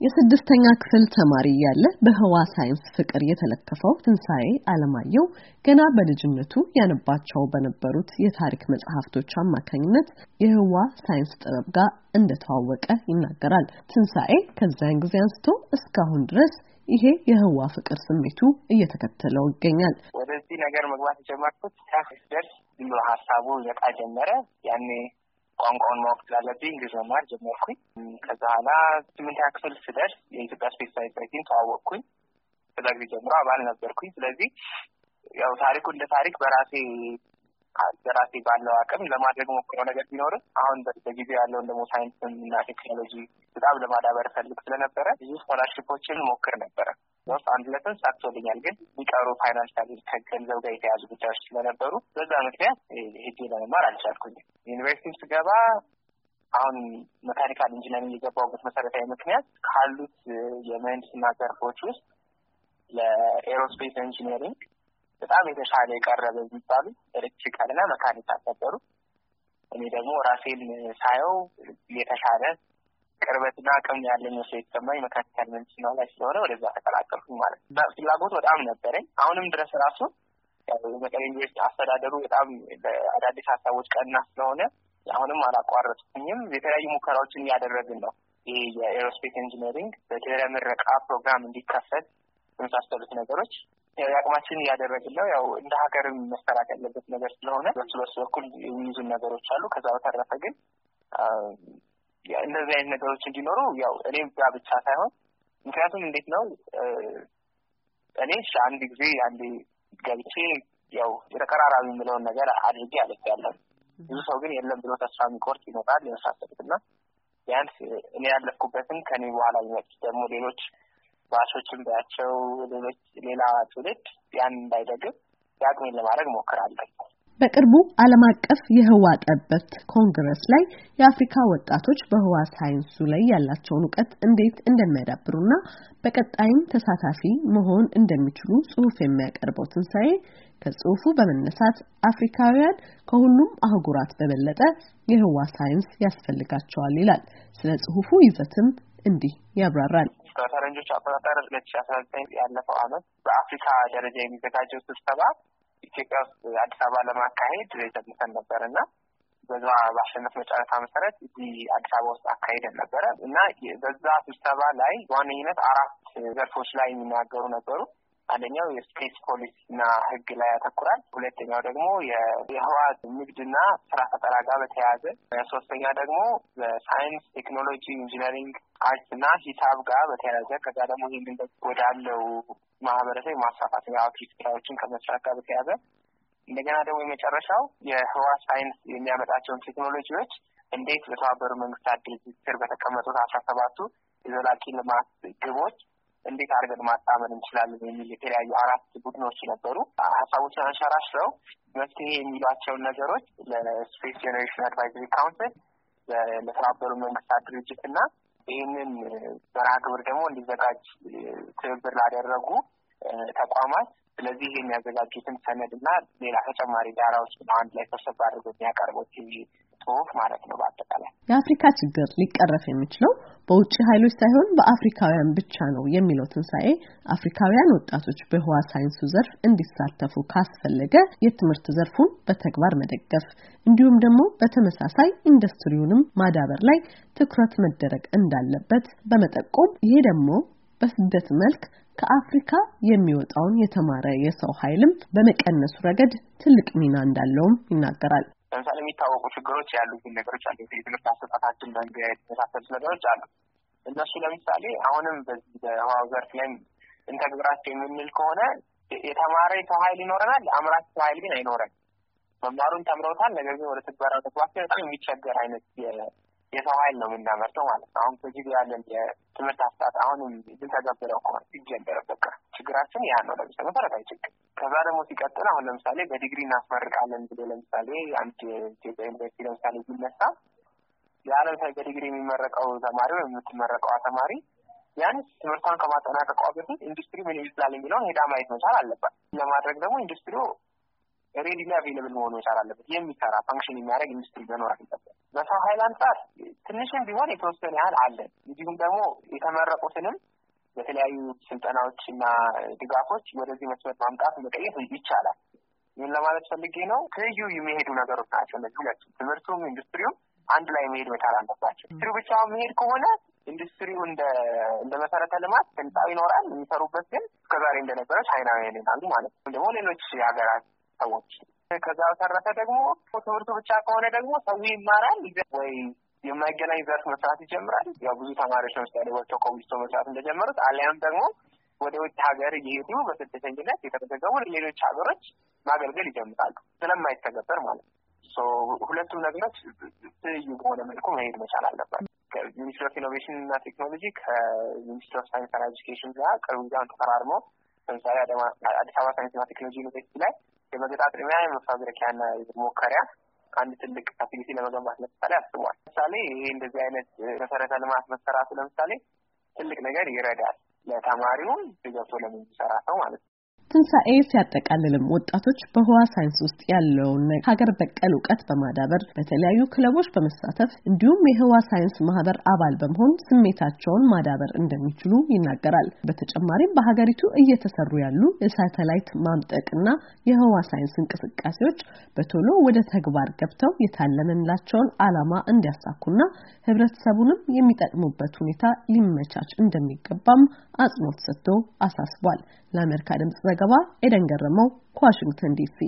የስድስተኛ ክፍል ተማሪ እያለ በህዋ ሳይንስ ፍቅር የተለከፈው ትንሣኤ አለማየሁ ገና በልጅነቱ ያነባቸው በነበሩት የታሪክ መጽሐፍቶች አማካኝነት የህዋ ሳይንስ ጥበብ ጋር እንደተዋወቀ ይናገራል። ትንሣኤ ከዚያን ጊዜ አንስቶ እስካሁን ድረስ ይሄ የህዋ ፍቅር ስሜቱ እየተከተለው ይገኛል። ወደዚህ ነገር መግባት የጀመርኩት ደርስ ዝም ብሎ ሀሳቡ ይመጣ ጀመረ። ያኔ ቋንቋውን ማወቅ ስላለብኝ እንግሊዝ መማር ጀመርኩኝ። ከዛ በኋላ ስምንተኛ ክፍል ስደርስ የኢትዮጵያ Space Science ተዋወቅኩኝ። ከዛ ጊዜ ጀምሮ አባል ነበርኩኝ። ስለዚህ ያው ታሪኩ እንደ ታሪክ በራሴ በራሴ ባለው አቅም ለማድረግ ሞክረው ነገር ቢኖርም አሁን በጊዜ ያለውን ደግሞ ሳይንስን እና ቴክኖሎጂ በጣም ለማዳበር ፈልግ ስለነበረ ብዙ ስኮላርሽፖችን ሞክር ነበረ። ውስጥ አንድ ሁለቱን ተሳክቶልኛል። ግን የሚቀሩ financial ከገንዘብ ጋር የተያዙ ጉዳዮች ስለነበሩ በዛ ምክንያት ሄጄ ለመማር አልቻልኩኝም። ዩኒቨርሲቲ ስገባ አሁን mechanical engineering የገባሁበት መሰረታዊ ምክንያት ካሉት የምህንድስና ዘርፎች ውስጥ ለ aerospace engineering በጣም የተሻለ የቀረበ የሚባሉ electrical እና mechanical ነበሩ። እኔ ደግሞ ራሴን ሳየው የተሻለ ቅርበትና አቅም ያለኝ መስሎ የተሰማኝ mechanical ምህንድስና ላይ ስለሆነ ወደዛ ተቀላቀልኩኝ ማለት ነው። ፍላጎት በጣም ነበረኝ። አሁንም ድረስ ራሱ የመቀሌ ዩኒቨርሲቲ አስተዳደሩ በጣም አዳዲስ ሀሳቦች ቀና ስለሆነ አሁንም አላቋረጥኩኝም። የተለያዩ ሙከራዎችን እያደረግን ነው። ይህ የ aerospace engineering በድህረ ምረቃ ፕሮግራም እንዲከፈት የመሳሰሉት ነገሮች የአቅማችን እያደረግን ነው። ያው እንደ ሀገርም መሰራት ያለበት ነገር ስለሆነ በሱ በሱ በኩል የሚይዙን ነገሮች አሉ። ከዛ በተረፈ ግን እንደዚህ አይነት ነገሮች እንዲኖሩ ያው እኔም ጋ ብቻ ሳይሆን ምክንያቱም እንዴት ነው እኔ አንድ ጊዜ አንዴ ገብቼ ያው የተቀራራቢ የምለውን ነገር አድርጌ አለፌያለሁ። ብዙ ሰው ግን የለም ብሎ ተስፋ የሚቆርጥ ይኖራል የመሳሰሉት እና ቢያንስ እኔ ያለፍኩበትን ከኔ በኋላ የሚመጡት ደግሞ ሌሎች ባሾችን ባያቸው ሌሎች ሌላ ትውልድ ያን እንዳይደግም የአቅሜን ለማድረግ ሞክራለሁ። በቅርቡ ዓለም አቀፍ የህዋ ጠበብት ኮንግረስ ላይ የአፍሪካ ወጣቶች በህዋ ሳይንሱ ላይ ያላቸውን እውቀት እንዴት እንደሚያዳብሩና በቀጣይም ተሳታፊ መሆን እንደሚችሉ ጽሑፍ የሚያቀርበው ትንሣኤ ከጽሑፉ በመነሳት አፍሪካውያን ከሁሉም አህጉራት በበለጠ የህዋ ሳይንስ ያስፈልጋቸዋል ይላል። ስለ ጽሑፉ ይዘትም እንዲህ ያብራራል። በፈረንጆች አቆጣጠር ሁለት ሺ አስራ ዘጠኝ ያለፈው አመት በአፍሪካ ደረጃ የሚዘጋጀው ስብሰባ ኢትዮጵያ ውስጥ አዲስ አበባ ለማካሄድ የተነሰን ነበር እና በዛ ባሸነፍ መጨረሻ መሰረት እዚህ አዲስ አበባ ውስጥ አካሄደን ነበረ እና በዛ ስብሰባ ላይ በዋነኝነት አራት ዘርፎች ላይ የሚናገሩ ነበሩ። አንደኛው የ space ፖሊሲ እና ህግ ላይ ያተኩራል። ሁለተኛው ደግሞ የህዋ ንግድና ስራ ፈጠራ ጋር በተያያዘ፣ ሶስተኛ ደግሞ በሳይንስ ቴክኖሎጂ፣ engineering፣ art እና ሂሳብ ጋር በተያያዘ ከዛ ደግሞ ይህንን ወዳለው ማህበረሰብ የማስፋፋት የ outreach ስራዎችን ከመስራት ጋር በተያያዘ እንደገና ደግሞ የመጨረሻው የህዋ ሳይንስ የሚያመጣቸውን ቴክኖሎጂዎች እንዴት በተባበሩ መንግስታት ድርጅት ስር በተቀመጡት አስራ ሰባቱ የዘላቂ ልማት ግቦች እንዴት አድርገን ማጣመር እንችላለን የሚል የተለያዩ አራት ቡድኖች ነበሩ። ሀሳቦችን አንሸራሽረው መፍትሄ የሚሏቸውን ነገሮች ለ Space Generation Advisory Council፣ ለተባበሩ መንግስታት ድርጅት እና ይህንን መርሃ ግብር ደግሞ እንዲዘጋጅ ትብብር ላደረጉ ተቋማት ስለዚህ የሚያዘጋጁትን ሰነድ እና ሌላ ተጨማሪ ዳራዎች አንድ ላይ ሰብሰብ አድርገው የሚያቀርቡት ጽሁፍ ማለት ነው። በአጠቃላይ የአፍሪካ ችግር ሊቀረፍ የሚችለው በውጭ ኃይሎች ሳይሆን በአፍሪካውያን ብቻ ነው የሚለው ትንሣኤ አፍሪካውያን ወጣቶች በህዋ ሳይንሱ ዘርፍ እንዲሳተፉ ካስፈለገ የትምህርት ዘርፉን በተግባር መደገፍ እንዲሁም ደግሞ በተመሳሳይ ኢንዱስትሪውንም ማዳበር ላይ ትኩረት መደረግ እንዳለበት በመጠቆም ይሄ ደግሞ በስደት መልክ ከአፍሪካ የሚወጣውን የተማረ የሰው ኃይልም በመቀነሱ ረገድ ትልቅ ሚና እንዳለውም ይናገራል። ለምሳሌ የሚታወቁ ችግሮች ያሉትን ነገሮች አሉ። የትምህርት አሰጣጣችን መንገድ የመሳሰሉት ነገሮች አሉ። እነሱ ለምሳሌ አሁንም በዚህ በህዋው ዘርፍ ላይ እንተግብራቸው የምንል ከሆነ የተማረ የሰው ኃይል ይኖረናል፣ አምራች ሰው ኃይል ግን አይኖረን። መማሩን ተምረውታል፣ ነገር ግን ወደ ትግበራ መግባት በጣም የሚቸገር አይነት የሰው ኃይል ነው የምናመርተው ማለት ነው። አሁን በጊዜ ያለን የትምህርት አሰጣጥ አሁንም ብንተገብረው ከሆነ ሲጀመረ በቃ ችግራችን ያ ነው። ለምሳሌ መሰረታዊ ችግር። ከዛ ደግሞ ሲቀጥል አሁን ለምሳሌ በዲግሪ እናስመርቃለን ብሎ ለምሳሌ አንድ ኢትዮጵያ ዩኒቨርሲቲ ለምሳሌ ቢነሳ ለምሳሌ በዲግሪ የሚመረቀው ተማሪ ወይም የምትመረቀዋ ተማሪ ቢያንስ ትምህርቷን ከማጠናቀቋ በፊት ኢንዱስትሪ ምን ይመስላል የሚለውን ሄዳ ማየት መቻል አለባት። ለማድረግ ደግሞ ኢንዱስትሪው ready ና available መሆኑ መቻል አለበት። የሚሰራ function የሚያደርግ ኢንዱስትሪ መኖር አለበት። በሰው ኃይል አንጻር ትንሽም ቢሆን የተወሰነ ያህል አለን። እንዲሁም ደግሞ የተመረቁትንም በተለያዩ ስልጠናዎች እና ድጋፎች ወደዚህ መስመር ማምጣት መቀየር ይቻላል። ይህን ለማለት ፈልጌ ነው። ትይዩ የሚሄዱ ነገሮች ናቸው እነዚህ ሁለቱ፣ ትምህርቱም ኢንዱስትሪውም አንድ ላይ መሄድ መቻል አለባቸው። ኢንዱስትሪው ብቻውን መሄድ ከሆነ ኢንዱስትሪው እንደ እንደ መሰረተ ልማት ህንጻው ይኖራል። የሚሰሩበት ግን እስከዛሬ እንደነበረ ቻይናውያን ይሆናሉ ማለት ነው፣ ደግሞ ሌሎች የሀገራት ሰዎች። ከዛ በተረፈ ደግሞ ትምህርቱ ብቻ ከሆነ ደግሞ ሰው ይማራል ወይ የማይገናኝ ዘርፍ መስራት ይጀምራል። ያው ብዙ ተማሪዎች ለምሳሌ ወጥተው ኮሚስቶ መስራት እንደጀመሩት አሊያም ደግሞ ወደ ውጭ ሀገር እየሄዱ በስደተኝነት የተመዘገቡ ሌሎች ሀገሮች ማገልገል ይጀምራሉ ስለማይተገበር ማለት ነው። ሁለቱም ነገሮች ትይዩ በሆነ መልኩ መሄድ መቻል አለባት። ከ Ministry of Innovation እና Technology ከ Ministry of Science ና Education ጋር ቅርብ ጊዜውን ተፈራርመው ለምሳሌ አዲስ አበባ ሳይንስና ቴክኖሎጂ ዩኒቨርሲቲ ላይ የመገጣጠሚያ የመፋብሪኪያ ና ሞከሪያ አንድ ትልቅ facility ለመገንባት ለምሳሌ አስቧል። ለምሳሌ ይሄ እንደዚህ አይነት መሰረተ ልማት መሰራቱ ለምሳሌ ትልቅ ነገር ይረዳል ለተማሪውም ገብቶ ለሚሰራ ሰው ማለት ነው። ትንሣኤ ሲያጠቃልልም ወጣቶች በህዋ ሳይንስ ውስጥ ያለውን ሀገር በቀል እውቀት በማዳበር በተለያዩ ክለቦች በመሳተፍ እንዲሁም የህዋ ሳይንስ ማህበር አባል በመሆን ስሜታቸውን ማዳበር እንደሚችሉ ይናገራል። በተጨማሪም በሀገሪቱ እየተሰሩ ያሉ የሳተላይት ማምጠቅና የህዋ ሳይንስ እንቅስቃሴዎች በቶሎ ወደ ተግባር ገብተው የታለመላቸውን ዓላማ እንዲያሳኩና ህብረተሰቡንም የሚጠቅሙበት ሁኔታ ሊመቻች እንደሚገባም አጽንኦት ሰጥቶ አሳስቧል። ለአሜሪካ ድምጽ ዘገባ ኤደን ገረመው ከዋሽንግተን ዲሲ